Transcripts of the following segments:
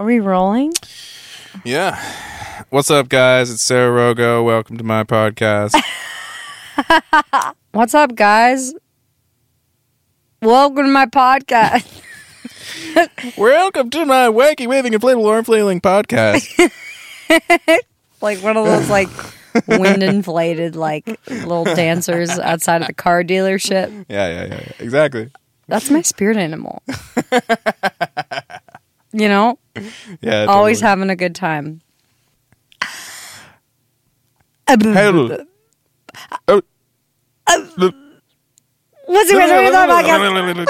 Are we rolling? Yeah. What's up, guys? It's Sarah Rogo. Welcome to my podcast. What's up, guys? Welcome to my podcast. Welcome to my wacky, waving, inflatable arm flailing podcast. like one of those like wind inflated like little dancers outside of the car dealership. Yeah, yeah, yeah, yeah. Exactly. That's my spirit animal. You know, Yeah. always totally. having a good time. What's the question of the podcast?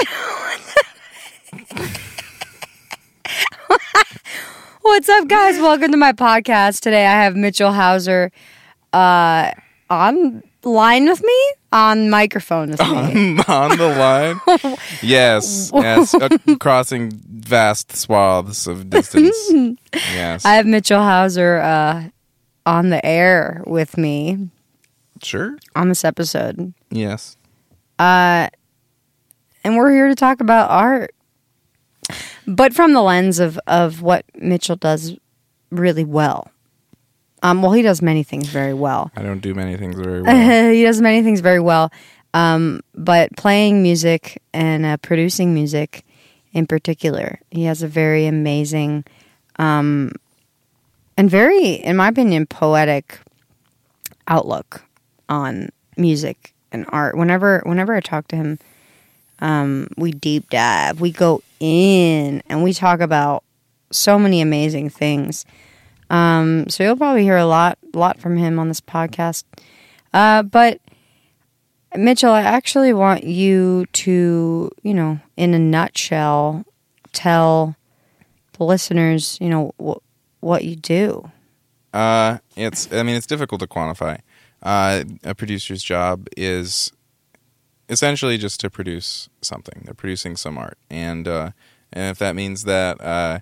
What's up, guys? Welcome to my podcast. Today I have Mitchell Hauser uh, on line with me, on microphone with me. on the line. Yes, yes. Uh, crossing vast swaths of distance. Yes. I have Mitchell Hauser uh, on the air with me sure. on this episode. Yes. Uh, and we're here to talk about art, but from the lens of, of what Mitchell does really well. Um, well, he does many things very well. I don't do many things very well. he does many things very well. Um, but playing music and uh, producing music in particular, he has a very amazing um, and very, in my opinion, poetic outlook on music and art. Whenever, whenever I talk to him, um, we deep dive, we go in, and we talk about so many amazing things. Um, so you'll probably hear a lot, lot from him on this podcast. Uh, but Mitchell, I actually want you to, you know, in a nutshell, tell the listeners, you know, wh- what you do. Uh, it's. I mean, it's difficult to quantify. Uh, a producer's job is essentially just to produce something. They're producing some art, and uh, and if that means that uh,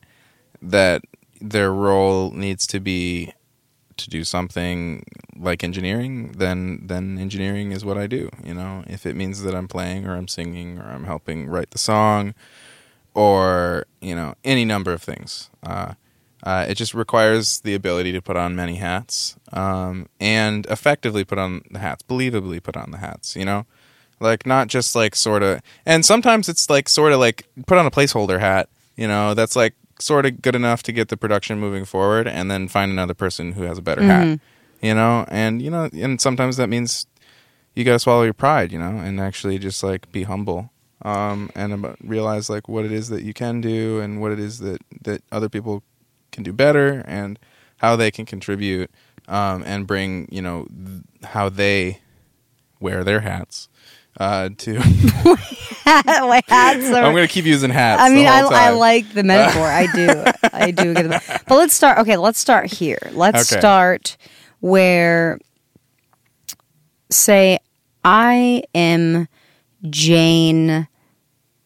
that their role needs to be to do something like engineering, then then engineering is what I do. You know, if it means that I'm playing or I'm singing or I'm helping write the song, or you know any number of things. Uh, uh, it just requires the ability to put on many hats um, and effectively put on the hats, believably put on the hats. You know, like not just like sort of. And sometimes it's like sort of like put on a placeholder hat. You know, that's like sort of good enough to get the production moving forward, and then find another person who has a better hat. You know, and you know, and sometimes that means you got to swallow your pride. You know, and actually just like be humble um, and about, realize like what it is that you can do and what it is that that other people can do better and how they can contribute um, and bring you know th- how they wear their hats uh, to. My hats are- I'm going to keep using hats. I mean, I, whole I time. like the metaphor. I do. I do get the But let's start. Okay, let's start here. Let's Okay. start where, say, I am Jane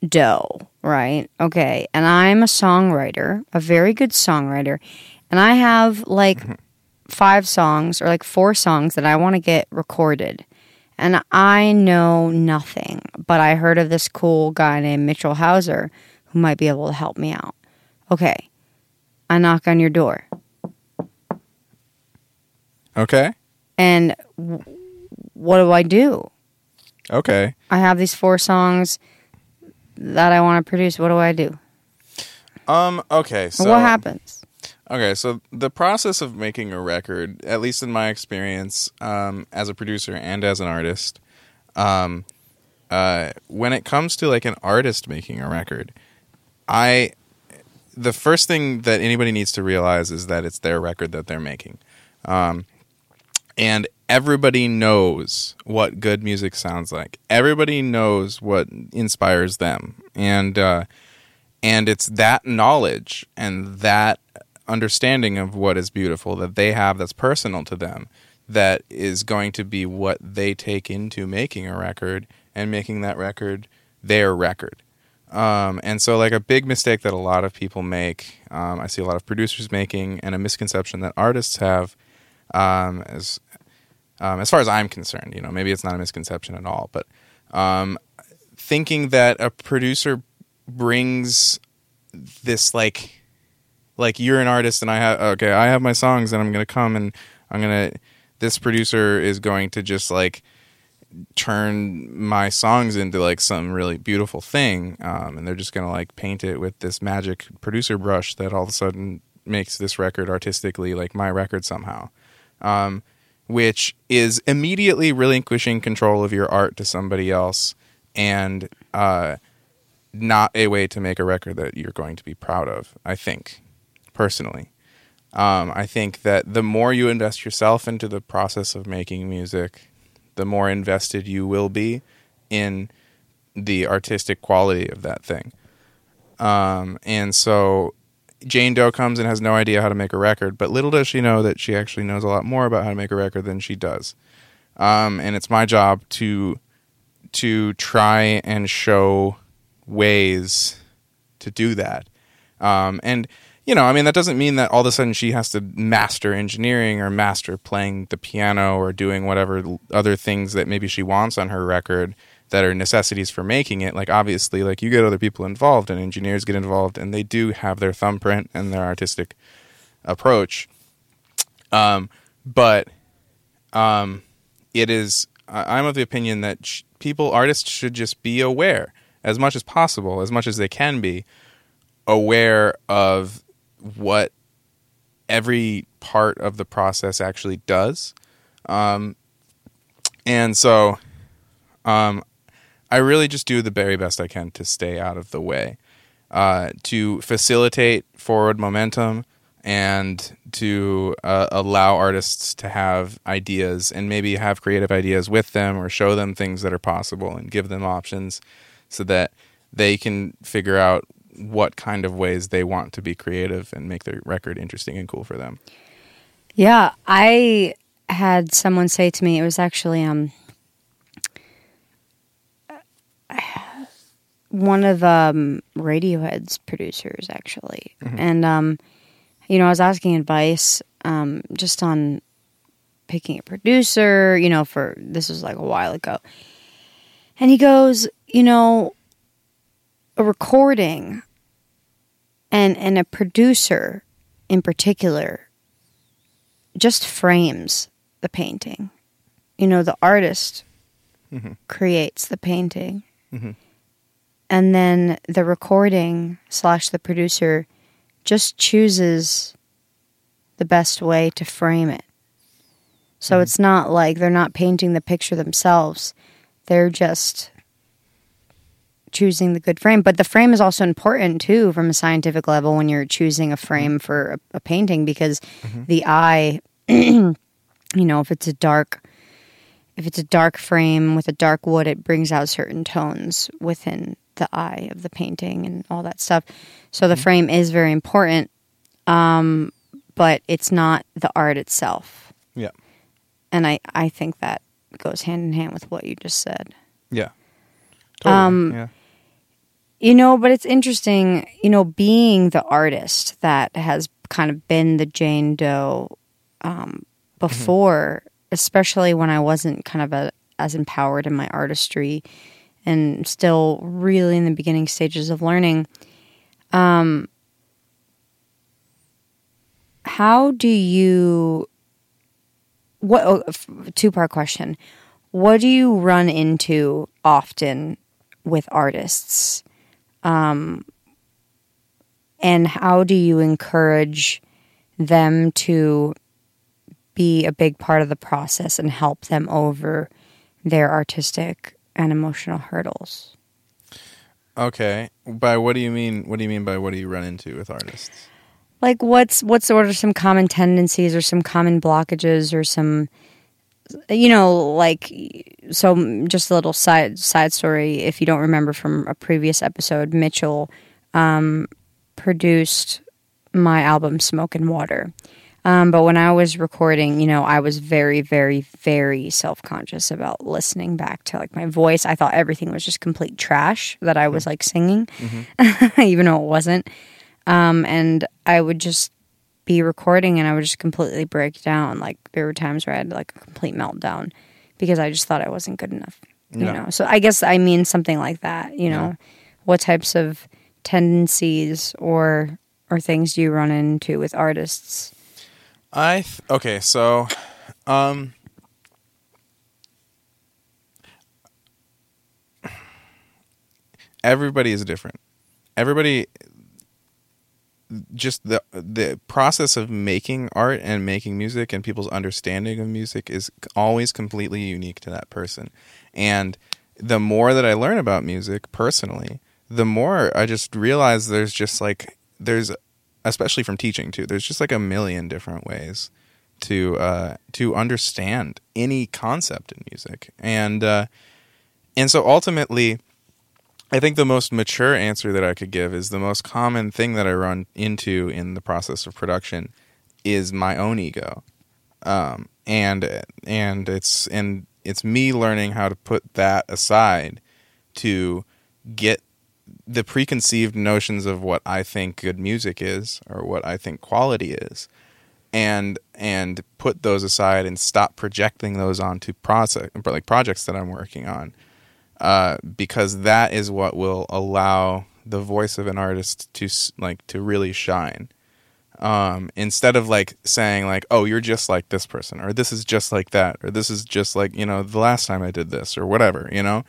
Doe, right? Okay, and I'm a songwriter, a very good songwriter, and I have like five songs or like four songs that I want to get recorded. And I know nothing, but I heard of this cool guy named Mitchell Hauser who might be able to help me out. Okay. I knock on your door. Okay. And w- what do I do? Okay. I have these four songs that I want to produce. What do I do? Um. Okay. So what happens? Okay, so the process of making a record, at least in my experience um, as a producer and as an artist, um, uh, when it comes to like an artist making a record, I the first thing that anybody needs to realize is that it's their record that they're making, um, and everybody knows what good music sounds like. Everybody knows what inspires them, and uh, and it's that knowledge and that understanding of what is beautiful that they have that's personal to them that is going to be what they take into making a record and making that record their record. Um, and so, like a big mistake that a lot of people make, um, I see a lot of producers making, and a misconception that artists have, um, as um, as far as I'm concerned, you know, maybe it's not a misconception at all, but um, thinking that a producer brings this like like you're an artist and I have okay, I have my songs and I'm gonna come and I'm gonna this producer is going to just like turn my songs into like some really beautiful thing um, and they're just gonna like paint it with this magic producer brush that all of a sudden makes this record artistically like my record somehow um, which is immediately relinquishing control of your art to somebody else and uh, not a way to make a record that you're going to be proud of i think personally um, i think that the more you invest yourself into the process of making music the more invested you will be in the artistic quality of that thing. Um, and so Jane Doe comes and has no idea how to make a record, but little does she know that she actually knows a lot more about how to make a record than she does. Um, and it's my job to to try and show ways to do that. Um, and you know, I mean, that doesn't mean that all of a sudden she has to master engineering or master playing the piano or doing whatever other things that maybe she wants on her record that are necessities for making it. Like, obviously, like you get other people involved and engineers get involved and they do have their thumbprint and their artistic approach. Um, but um, it is, I'm of the opinion that people, artists should just be aware as much as possible, as much as they can be aware of what every part of the process actually does. Um, and so um, I really just do the very best I can to stay out of the way, uh, to facilitate forward momentum and to uh, allow artists to have ideas and maybe have creative ideas with them or show them things that are possible and give them options so that they can figure out what kind of ways they want to be creative and make their record interesting and cool for them. Yeah, I had someone say to me, it was actually um one of um Radiohead's producers actually. Mm-hmm. And um you know, I was asking advice um just on picking a producer, you know, for this was like a while ago. And he goes, you know, a recording and and a producer in particular just frames the painting. You know, the artist mm-hmm. creates the painting. Mm-hmm. And then the recording slash the producer just chooses the best way to frame it. So mm-hmm. it's not like they're not painting the picture themselves. They're just choosing the good frame. But the frame is also important too from a scientific level when you're choosing a frame for a, a painting because mm-hmm. the eye, you know, if it's a dark if it's a dark frame with a dark wood, it brings out certain tones within the eye of the painting and all that stuff. So the mm-hmm. frame is very important, um, but it's not the art itself. Yeah. And I, I think that goes hand in hand with what you just said. Yeah. Totally. Um, yeah. You know, but it's interesting, you know, being the artist that has kind of been the Jane Doe um, before, mm-hmm. especially when I wasn't kind of a, as empowered in my artistry and still really in the beginning stages of learning. Um, how do you what oh, two part question what do you run into often with artists um, and how do you encourage them to be a big part of the process and help them over their artistic and emotional hurdles? Okay. By what do you mean? What do you mean by what do you run into with artists? Like what's what's sort of some common tendencies or some common blockages or some you know, like so. Just a little side side story. If you don't remember from a previous episode, Mitchell um, produced my album "Smoke and Water." Um, but when I was recording, you know, I was very, very, very self conscious about listening back to like my voice. I thought everything was just complete trash that I was like singing, mm-hmm. even though it wasn't. Um, and I would just be recording and I would just completely break down. Like there were times where I had like a complete meltdown because I just thought I wasn't good enough. You know. So I guess I mean something like that, you know. Yeah. What types of tendencies or or things do you run into with artists? I th- okay, so um everybody is different. Everybody just the the process of making art and making music and people's understanding of music is always completely unique to that person. And the more that I learn about music personally, the more I just realize there's just like there's especially from teaching too. There's just like a million different ways to uh, to understand any concept in music, and uh, and so ultimately, I think the most mature answer that I could give is the most common thing that I run into in the process of production is my own ego, um, and and it's and it's me learning how to put that aside to get the preconceived notions of what I think good music is or what I think quality is and and put those aside and stop projecting those onto process like projects that I'm working on uh, because that is what will allow the voice of an artist to like to really shine. Um, instead of like saying like oh you're just like this person or this is just like that or this is just like you know the last time I did this or whatever you know?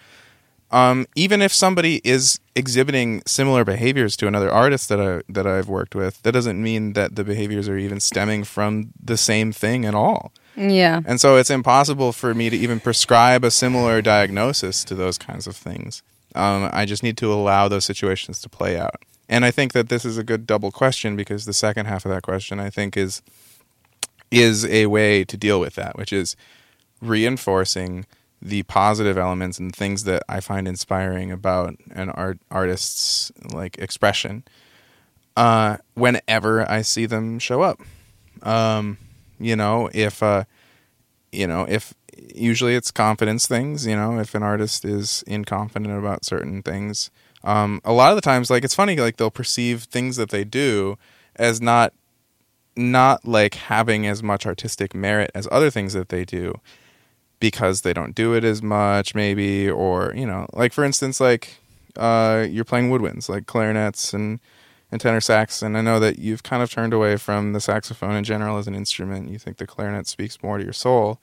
Um, even if somebody is exhibiting similar behaviors to another artist that I that I've worked with, that doesn't mean that the behaviors are even stemming from the same thing at all. Yeah. And so it's impossible for me to even prescribe a similar diagnosis to those kinds of things. Um, I just need to allow those situations to play out. And I think that this is a good double question because the second half of that question I think is is a way to deal with that, which is reinforcing the positive elements and things that I find inspiring about an art artist's like expression uh, whenever I see them show up. Um, you know, if uh, you know, if usually it's confidence things. You know, if an artist is inconfident about certain things, um, a lot of the times, like it's funny, like they'll perceive things that they do as not not like having as much artistic merit as other things that they do because they don't do it as much maybe or you know like for instance like uh, you're playing woodwinds like clarinets and and tenor sax and I know that you've kind of turned away from the saxophone in general as an instrument. You think the clarinet speaks more to your soul.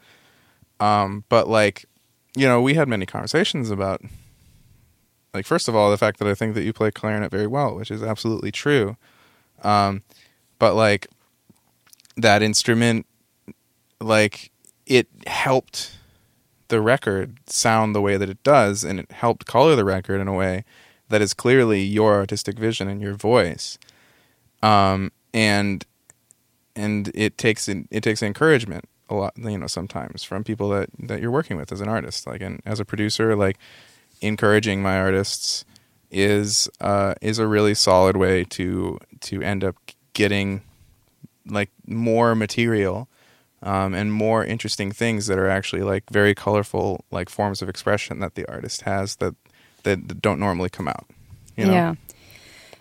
Um, but like you know we had many conversations about like first of all the fact that I think that you play clarinet very well which is absolutely true. Um, but like that instrument like it helped the record sound the way that it does, and it helped color the record in a way that is clearly your artistic vision and your voice. Um, and and it takes it takes encouragement a lot, you know, sometimes from people that that you're working with as an artist, like and as a producer, like encouraging my artists is uh, is a really solid way to to end up getting like more material um, and more interesting things that are actually like very colorful like forms of expression that the artist has that that don't normally come out. You know? Yeah.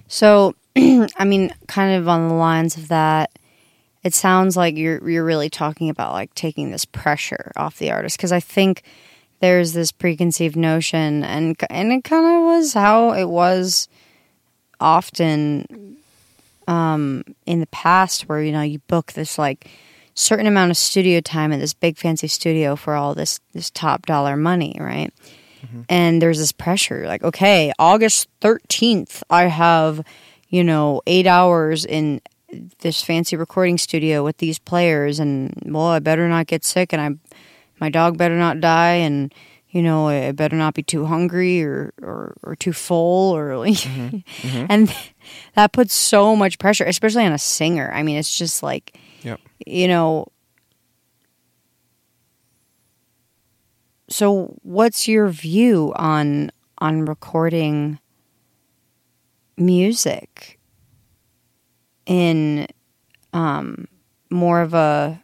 So, I mean, kind of on the lines of that, it sounds like you're you're really talking about like taking this pressure off the artist because I think there's this preconceived notion and and it kind of was how it was often um, in the past where you know you book this like certain amount of studio time at this big fancy studio for all this this top dollar money, right? Mm-hmm. And there's this pressure like, okay, August 13th, I have, you know, 8 hours in this fancy recording studio with these players and well, I better not get sick and I my dog better not die and you know, I better not be too hungry or, or, or too full or like, mm-hmm. Mm-hmm. and that puts so much pressure, especially on a singer. I mean, it's just like, Yep. You know, so what's your view on on recording music in um, more of a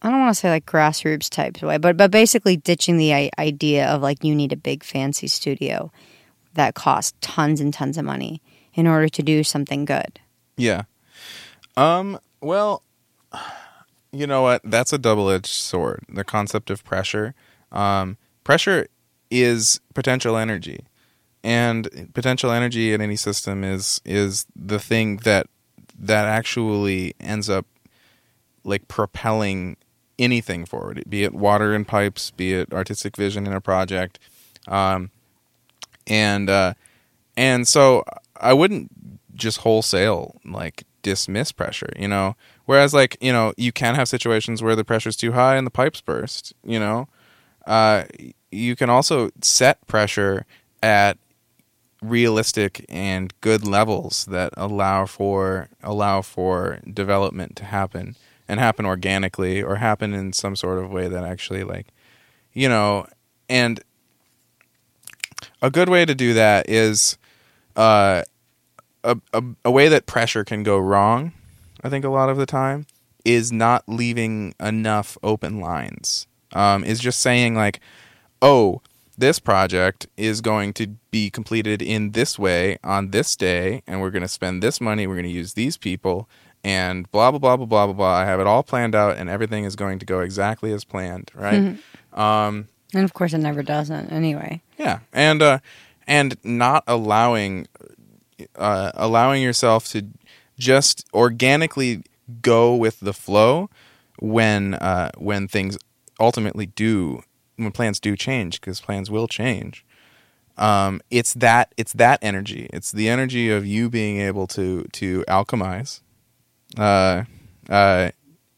I don't want to say like grassroots type way, but but basically ditching the idea of like you need a big fancy studio that costs tons and tons of money in order to do something good. Yeah. Um well, you know what? That's a double edged sword. The concept of pressure. Um, pressure is potential energy, and potential energy in any system is is the thing that that actually ends up like propelling anything forward, be it water in pipes, be it artistic vision in a project, um, and uh, and so I wouldn't just wholesale like dismiss pressure, you know. Whereas like you know you can have situations where the pressure's too high and the pipes burst, you know. Uh, you can also set pressure at realistic and good levels that allow for allow for development to happen and happen organically or happen in some sort of way that actually like you know and a good way to do that is uh, a, a, a way that pressure can go wrong i think a lot of the time is not leaving enough open lines um, is just saying like oh this project is going to be completed in this way on this day, and we're going to spend this money, we're going to use these people, and blah, blah, blah, blah, blah, blah, blah. I have it all planned out, and everything is going to go exactly as planned, right? Mm-hmm. Um, And of course, it never doesn't. Anyway, yeah, and uh, and not allowing uh, allowing yourself to just organically go with the flow when uh, when things ultimately do when plans do change because plans will change. Um, it's that it's that energy. It's the energy of you being able to to alchemize uh, uh,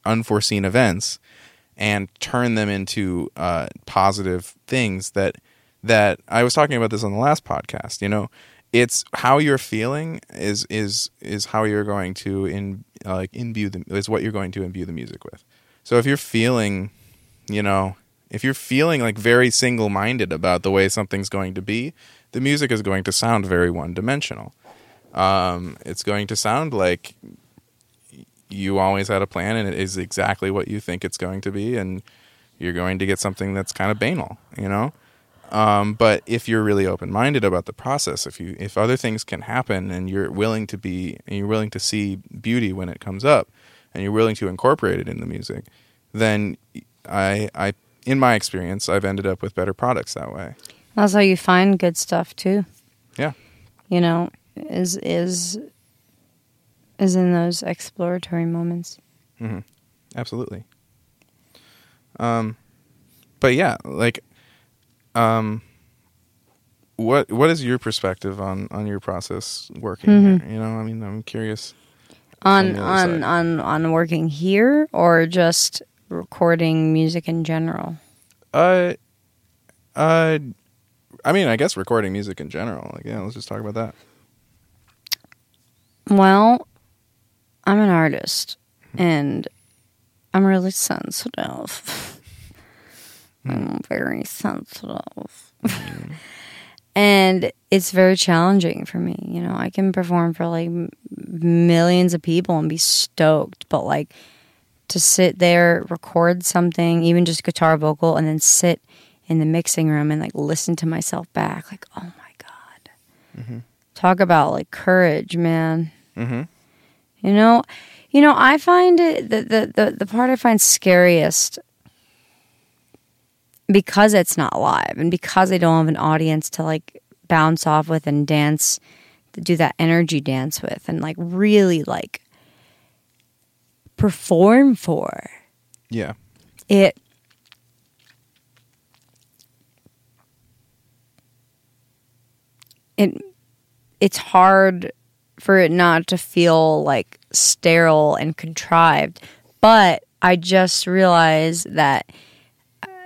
unforeseen events and turn them into uh, positive things that that I was talking about this on the last podcast. You know, it's how you're feeling is is is how you're going to in uh, like imbue the is what you're going to imbue the music with. So if you're feeling, you know, if you're feeling like very single minded about the way something's going to be, the music is going to sound very one dimensional. Um, it's going to sound like you always had a plan and it is exactly what you think it's going to be, and you're going to get something that's kind of banal, you know. Um, but if you're really open minded about the process, if you if other things can happen and you're willing to be and you're willing to see beauty when it comes up, and you're willing to incorporate it in the music, then I I in my experience I've ended up with better products that way. that's how you find good stuff too. Yeah. You know, is is is in those exploratory moments. hmm Absolutely. Um, but yeah, like, um, what what is your perspective on on your process working? Mhm. Here? You know, I mean, I'm curious. on on side. on on working here or just recording music in general Uh, uh, I mean, I guess recording music in general. Like, yeah, let's just talk about that. well i'm an artist and i'm really sensitive i'm very sensitive. And it's very challenging for me you know i can perform for like millions of people and be stoked but like to sit there record something even just guitar vocal and then sit in the mixing room and like listen to myself back like oh my god. Mhm. talk about like courage man. Mm-hmm. you know you know i find it the, the the the part i find scariest because it's not live and because i don't have an audience to like bounce off with and dance do that energy dance with and like really like perform for Yeah. it it it's hard for it not to feel like sterile and contrived but i just realized that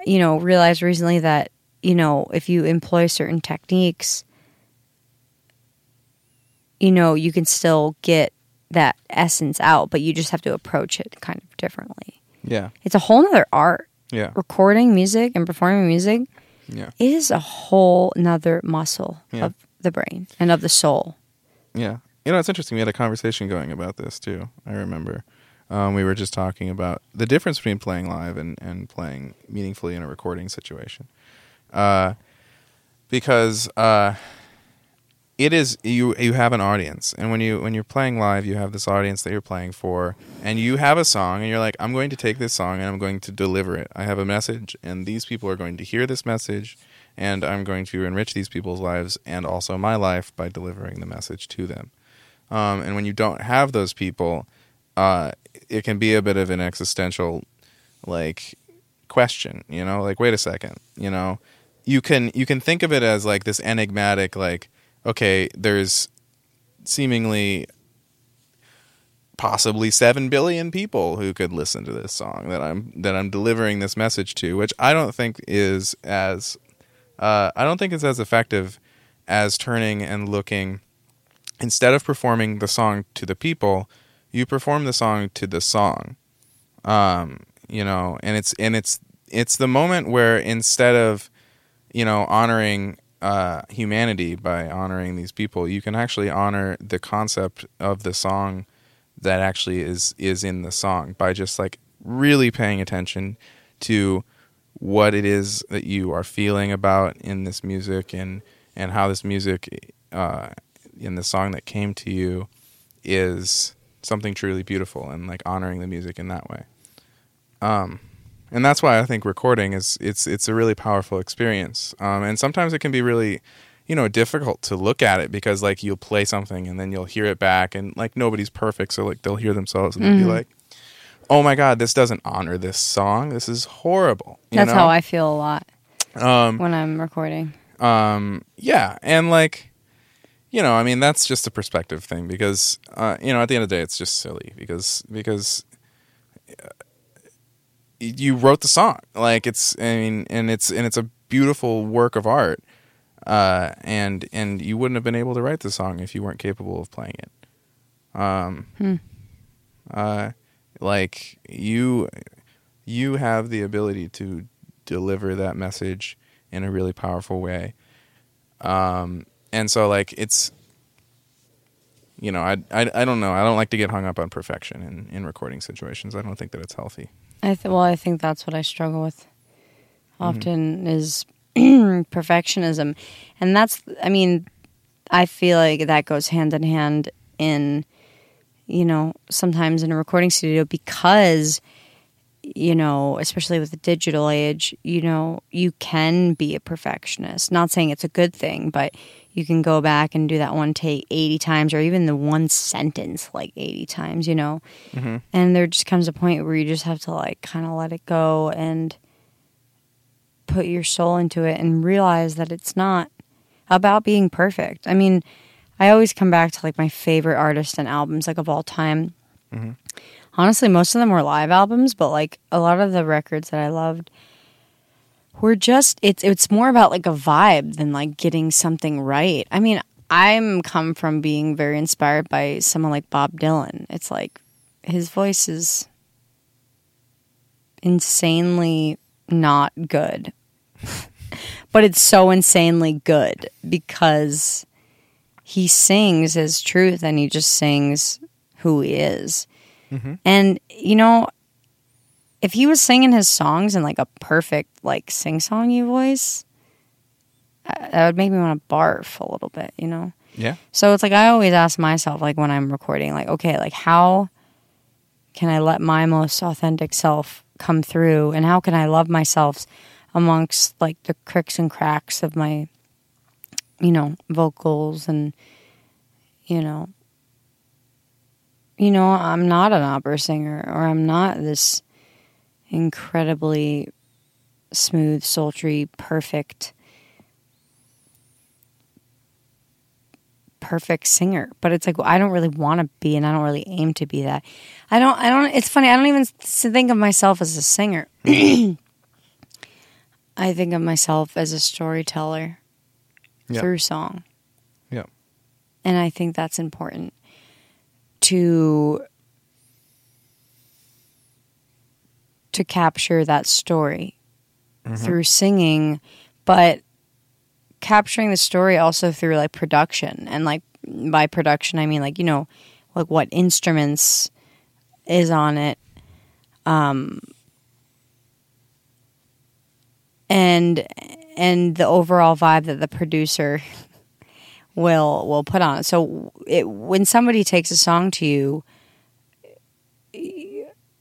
you know realized recently that you know if you employ certain techniques you know you can still get that essence out but you just have to approach it kind of differently Yeah. it's a whole nother art Yeah. recording music and performing music Yeah. it is a whole nother muscle Yeah. of the brain and of the soul Yeah. You know, it's interesting. We had a conversation going about this too. I remember. Um, we were just talking about the difference between playing live and, and playing meaningfully in a recording situation. Uh, because uh, it is you you have an audience, and when you when you're playing live, you have this audience that you're playing for, and you have a song, and you're like, I'm going to take this song and I'm going to deliver it. I have a message, and these people are going to hear this message, and I'm going to enrich these people's lives and also my life by delivering the message to them. Um, and when you don't have those people, uh, it can be a bit of an existential, like, question. You know, like, wait a second. You know, you can you can think of it as like this enigmatic, like, okay, there's seemingly possibly 7 billion people who could listen to this song that I'm that I'm delivering this message to which I don't think is as uh, I don't think it's as effective as turning and looking instead of performing the song to the people you perform the song to the song. Um, you know and it's and it's it's the moment where instead of you know honoring uh, humanity by honoring these people you can actually honor the concept of the song that actually is is in the song by just like really paying attention to what it is that you are feeling about in this music and and how this music uh, in the song that came to you is something truly beautiful and like honoring the music in that way. Um, and that's why I think recording is it's it's a really powerful experience. Um, and sometimes it can be really you know difficult to look at it because like you'll play something and then you'll hear it back and like nobody's perfect so like they'll hear themselves and they'll Mm-hmm. be like oh my god this doesn't honor this song this is horrible you That's know? how I feel a lot um when I'm recording. um yeah and like you know i mean that's just a perspective thing because uh you know at the end of the day it's just silly because because uh, you wrote the song. Like it's i mean and it's and it's a beautiful work of art uh and and you wouldn't have been able to write the song if you weren't capable of playing it. Um Hmm. uh like you you have the ability to deliver that message in a really powerful way. Um and so like it's you know I, I i don't know. I don't like to get hung up on perfection in in recording situations. I don't think that it's healthy. I th- well, I think that's what I struggle with mm-hmm. often is perfectionism, and that's I mean, I feel like that goes hand in hand in you know sometimes in a recording studio because you know especially with the digital age you know you can be a perfectionist. Not saying it's a good thing but you can go back and do that one take 80 times or even the one sentence like 80 times you know mm-hmm. and there just comes a point where you just have to like kind of let it go and put your soul into it and realize that it's not about being perfect. I mean, I always come back to like my favorite artists and albums like of all time. Mm-hmm. Honestly, most of them were live albums, but like a lot of the records that I loved were just it's it's more about like a vibe than like getting something right. I mean, I'm come from being very inspired by someone like Bob Dylan. It's like his voice is insanely not good. but it's so insanely good because he sings his truth and he just sings who he is. Mm-hmm. And you know, if he was singing his songs in like a perfect like sing-songy voice, uh, that would make me want to barf a little bit, you know. yeah So it's like I always ask myself, like when I'm recording, like, okay, like how can I let my most authentic self come through, and how can I love myself amongst like the cricks and cracks of my, you know, vocals and, you know, you know, I'm not an opera singer, or I'm not this incredibly smooth, sultry, perfect perfect singer. But it's like i don't really want to be and i don't really aim to be that. I don't i don't it's funny i don't even think of myself as a singer. I think of myself as a storyteller Yeah. through song. Yeah. And i think that's important to to capture that story through singing but capturing the story also through like production. And like by production i mean like you know like what instruments is on it. Um and and the overall vibe that the producer will will put on it. So it, when somebody takes a song to you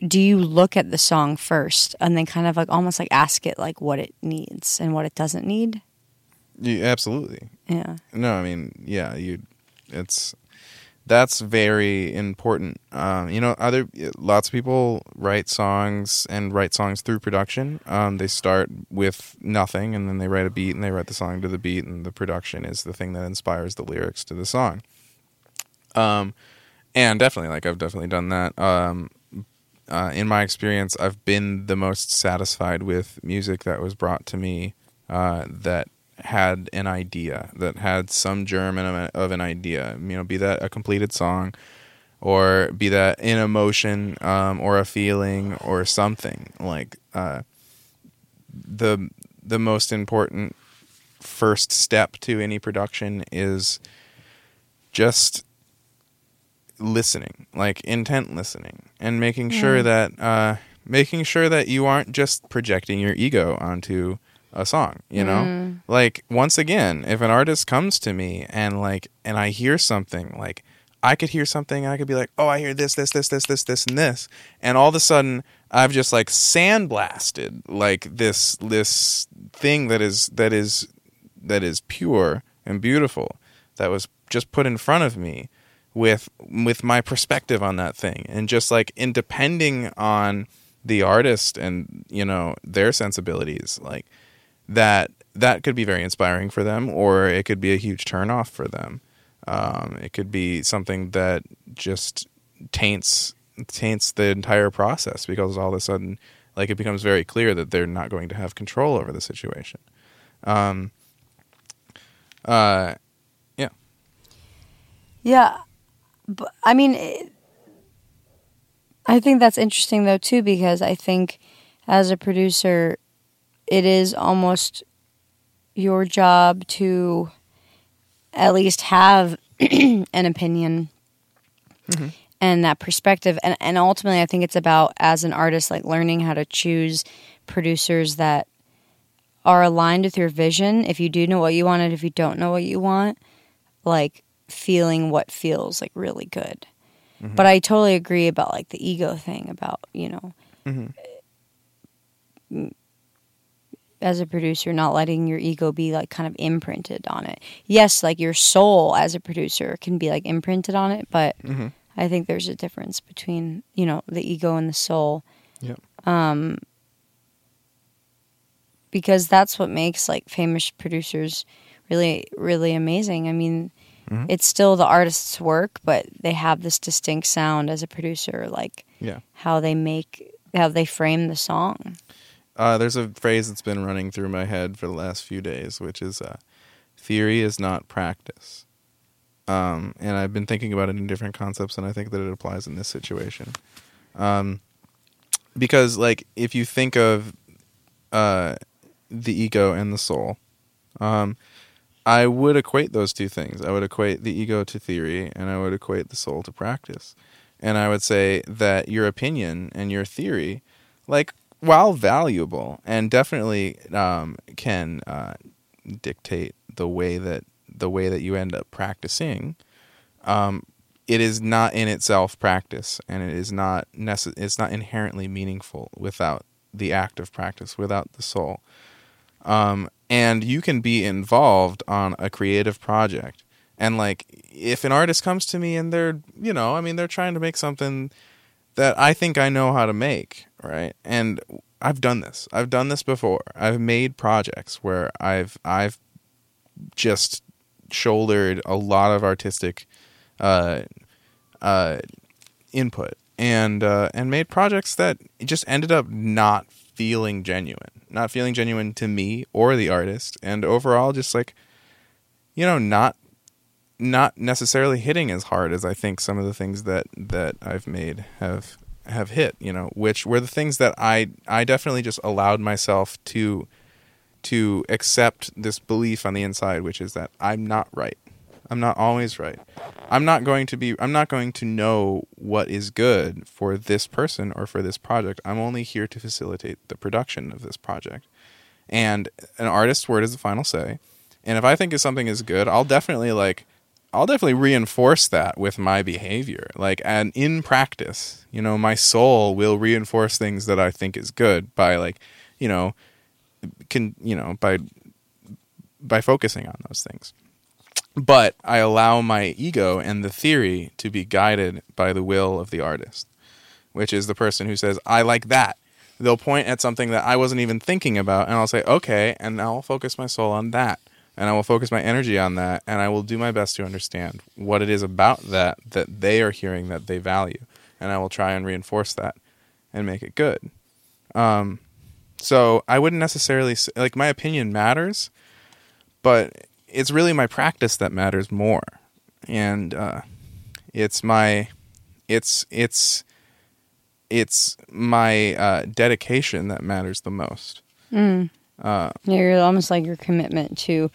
do you look at the song first and then kind of like almost like ask it like what it needs and what it doesn't need Yeah, absolutely. yeah No, I mean, yeah, you. It's that's very important. Um, you know, other lots of people write songs and write songs through production. Um, they start with nothing, and then they write a beat, and they write the song to the beat, and the production is the thing that inspires the lyrics to the song. Um, and definitely, like I've definitely done that. Um, uh, in my experience, I've been the most satisfied with music that was brought to me uh, that had an idea, that had some germ of an idea. You know, be that a completed song, or be that an emotion, um, or a feeling, or something like uh, the the most important first step to any production is just listening, like intent listening, and making sure that uh, making sure that you aren't just projecting your ego onto a song. You know, Mm. like once again, if an artist comes to me and like and I hear something, like I could hear something, and I could be like, oh, I hear this, this, this, this, this, this, and this, and all of a sudden I've just like sandblasted like this this thing that is that is that is pure and beautiful that was just put in front of me with with my perspective on that thing. And just like in depending on the artist and you know their sensibilities like that that could be very inspiring for them or it could be a huge turnoff for them. Um, it could be something that just taints taints the entire process because all of a sudden like it becomes very clear that they're not going to have control over the situation. Um, uh, yeah. Yeah, but I mean, it, I think that's interesting though too because I think as a producer, it is almost your job to at least have an opinion Mhm. and that perspective and and ultimately I think it's about as an artist like learning how to choose producers that are aligned with your vision if you do know what you want and if you don't know what you want like feeling what feels like really good Mhm. but I totally agree about like the ego thing about you know Mhm. as a producer not letting your ego be like kind of imprinted on it yes like your soul as a producer can be like imprinted on it but Mhm. i think there's a difference between you know the ego and the soul Yep. um because that's what makes like famous producers really really amazing i mean Mhm. it's still the artist's work but they have this distinct sound as a producer like Yeah. how they make how they frame the song Uh, there's a phrase that's been running through my head for the last few days, which is uh, theory is not practice. Um, and I've been thinking about it in different concepts, and I think that it applies in this situation. Um, because, like, if you think of uh, the ego and the soul, um, I would equate those two things. I would equate the ego to theory, and I would equate the soul to practice. And I would say that your opinion and your theory, like, while valuable and definitely um, can uh, dictate the way that the way that you end up practicing, um, it is not in itself practice, and it is not necess- It's not inherently meaningful without the act of practice, without the soul. Um, and you can be involved on a creative project, and like if an artist comes to me and they're you know, I mean, they're trying to make something that I think I know how to make, right? And I've done this. I've done this before. I've made projects where I've I've just shouldered a lot of artistic uh, uh, input and uh, and made projects that just ended up not feeling genuine, not feeling genuine to me or the artist, and overall just like you know not not necessarily hitting as hard as I think some of the things that that I've made have have hit, you know, which were the things that I I definitely just allowed myself to to accept this belief on the inside which is that I'm not right. I'm not always right. I'm not going to be I'm not going to know what is good for this person or for this project. I'm only here to facilitate the production of this project. And an artist's word is the final say. And if I think something is good, I'll definitely like I'll definitely reinforce that with my behavior. Like, and in practice, you know, my soul will reinforce things that I think is good by like, you know, can you know by by focusing on those things. But I allow my ego and the theory to be guided by the will of the artist, which is the person who says, I like that. They'll point at something that I wasn't even thinking about, and I'll say, okay, and I'll focus my soul on that. And I will focus my energy on that, and I will do my best to understand what it is about that that they are hearing that they value. And I will try and reinforce that and make it good. Um, so I wouldn't necessarily like my opinion matters, but it's really my practice that matters more, and uh, it's my it's it's it's my uh, dedication that matters the most. Mm. Uh, You're almost like your commitment to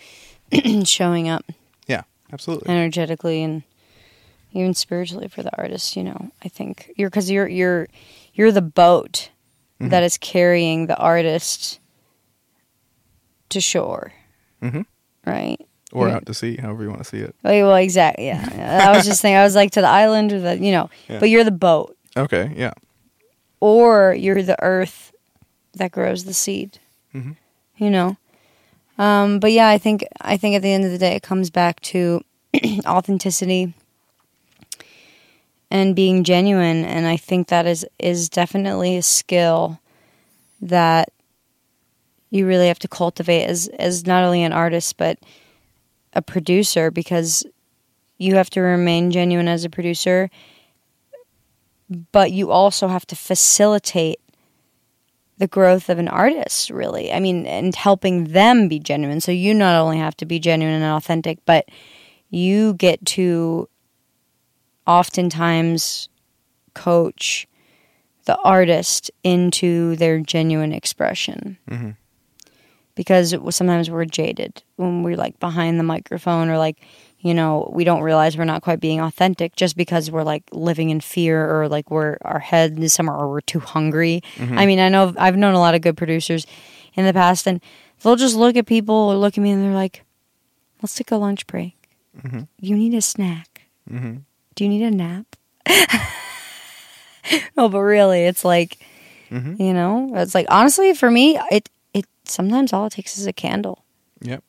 showing up yeah, absolutely. energetically and even spiritually for the artist. You know, I think you're because you're you're you're the boat Mhm. that is carrying the artist to shore, hmm right? Or Yeah. out to sea, however you want to see it. Well, exactly. Yeah, I was just thinking. I was like to the island or the you know, Yeah. but you're the boat, Okay, yeah, or you're the earth that grows the seed. Mhm. You know. Um, but yeah, I think I think at the end of the day, it comes back to authenticity and being genuine, and I think that is is definitely a skill that you really have to cultivate as as not only an artist but a producer because you have to remain genuine as a producer but you also have to facilitate the growth of an artist really. I mean and helping them be genuine. So you not only have to be genuine and authentic but you get to oftentimes coach the artist into their genuine expression. Hmm because sometimes we're jaded when we're like behind the microphone or like you know we don't realize we're not quite being authentic just because we're like living in fear or like we're our head is somewhere or we're too hungry. I mean i know i've known a lot of good producers in the past and they'll just look at people or look at me and they're like let's take a lunch break. Mhm. you need a snack. Hmm do you need a nap? No but really it's like hmm you know it's like honestly for me it sometimes all it takes is a candle Yep.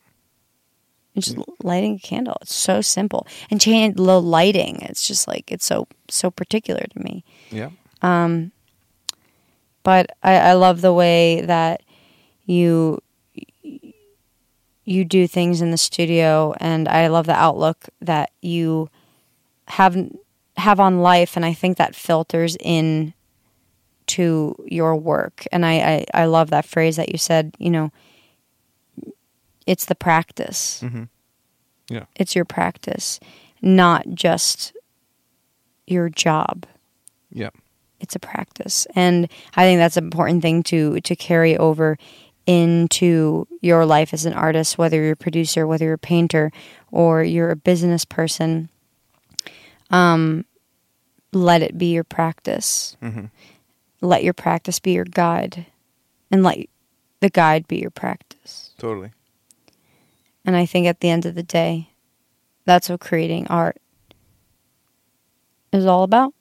and just lighting a candle it's so simple and change the lighting it's just like it's so so particular to me Yeah. um but i i love the way that you you do things in the studio and i love the outlook that you have have on life and i think that filters in to your work. And I, I i love that phrase that you said you know it's the practice. Hmm it's your practice not just your job. Yep. it's a practice. And i think that's an important thing to to carry over into your life as an artist whether you're a producer whether you're a painter or you're a business person. Um let it be your practice. Hmm let your practice be your guide and let the guide be your practice Totally. and i think at the end of the day that's what creating art is all about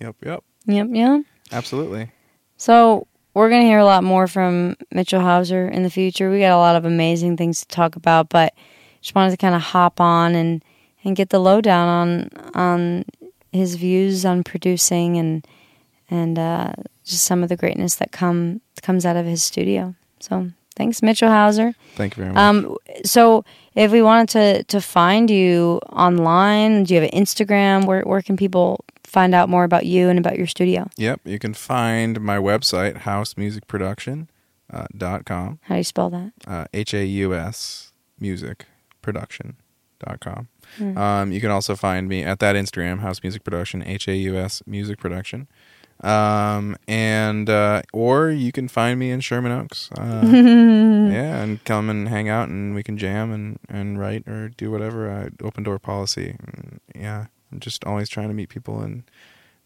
Yep. Yep. yep yeah Absolutely. So we're gonna hear a lot more from Mitchell Hauser in the future. We got a lot of amazing things to talk about, but just wanted to kind of hop on and and get the lowdown on on his views on producing and and uh, just some of the greatness that come comes out of his studio. So thanks, Mitchell Hauser. Thank you very much. Um, so if we wanted to to find you online, do you have an Instagram? Where where can people find out more about you and about your studio? Yep, you can find my website, hausmusicproduction.com, uh, dot com, How do you spell that? uh, H A U S music production.com. Hmm. Um, you can also find me at that Instagram, Haus Music Production, H A U S Music Production. Um, and, uh, or you can find me in Sherman Oaks. Uh, yeah, and come and hang out and we can jam and, and write or do whatever. Uh, open door policy. Yeah, I'm just always trying to meet people and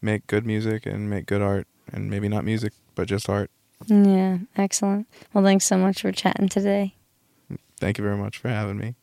make good music and make good art and maybe not music, but just art. Yeah, excellent. Well, thanks so much for chatting today. Thank you very much for having me.